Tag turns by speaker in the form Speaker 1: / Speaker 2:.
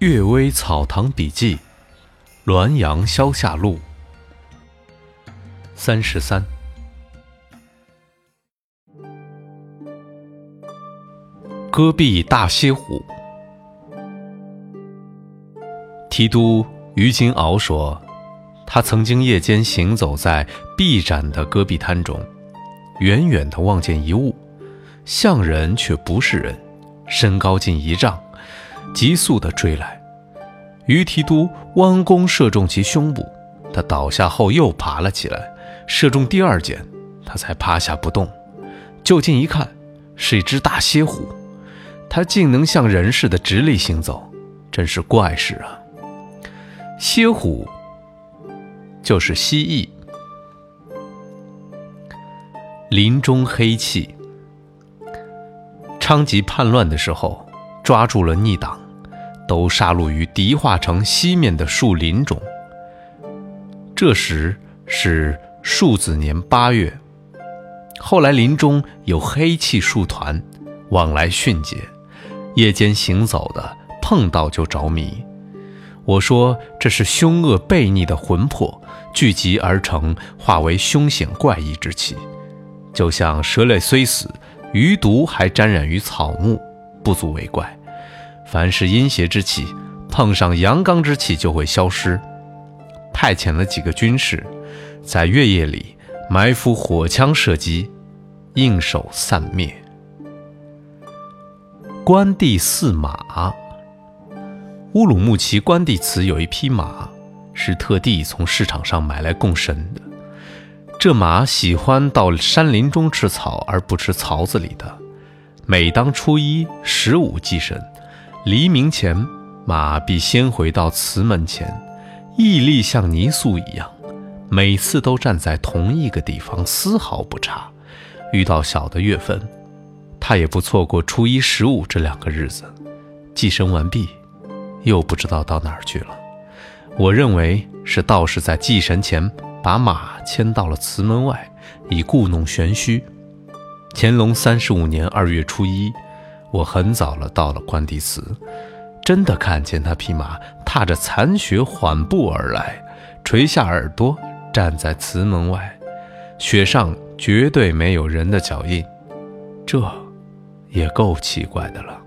Speaker 1: 《岳微草堂笔记》，滦阳消夏录，三十三。戈壁大蝎虎。提督于金鳌说，他曾经夜间行走在碧展的戈壁滩中，远远的望见一物，像人却不是人，身高近一丈。急速地追来，于提督弯弓射中其胸部，他倒下后又爬了起来，射中第二箭，他才趴下不动。就近一看，是一只大蝎虎，它竟能像人似的直立行走，真是怪事啊！蝎虎就是蜥蜴。林中黑气，昌吉叛乱的时候。抓住了逆党，都杀戮于迪化城西面的树林中。这时是数子年八月，后来林中有黑气数团往来迅捷，夜间行走的碰到就着迷。我说这是凶恶悖逆的魂魄聚集而成，化为凶险怪异之气，就像蛇类虽死，余毒还沾染于草木，不足为怪。凡是阴邪之气碰上阳刚之气就会消失。派遣了几个军士，在月夜里埋伏火枪射击，应手散灭。关帝饲马。乌鲁木齐关帝祠有一匹马，是特地从市场上买来供神的。这马喜欢到山林中吃草，而不吃槽子里的。每当初一、十五祭神。黎明前，马必先回到祠门前，屹立像泥塑一样，每次都站在同一个地方，丝毫不差。遇到小的月份，他也不错过初一、十五这两个日子。祭神完毕，又不知道到哪儿去了。我认为是道士在祭神前把马牵到了祠门外，以故弄玄虚。乾隆三十五年二月初一。我很早了到了关帝祠，真的看见那匹马踏着残雪缓步而来，垂下耳朵站在祠门外，雪上绝对没有人的脚印，这也够奇怪的了。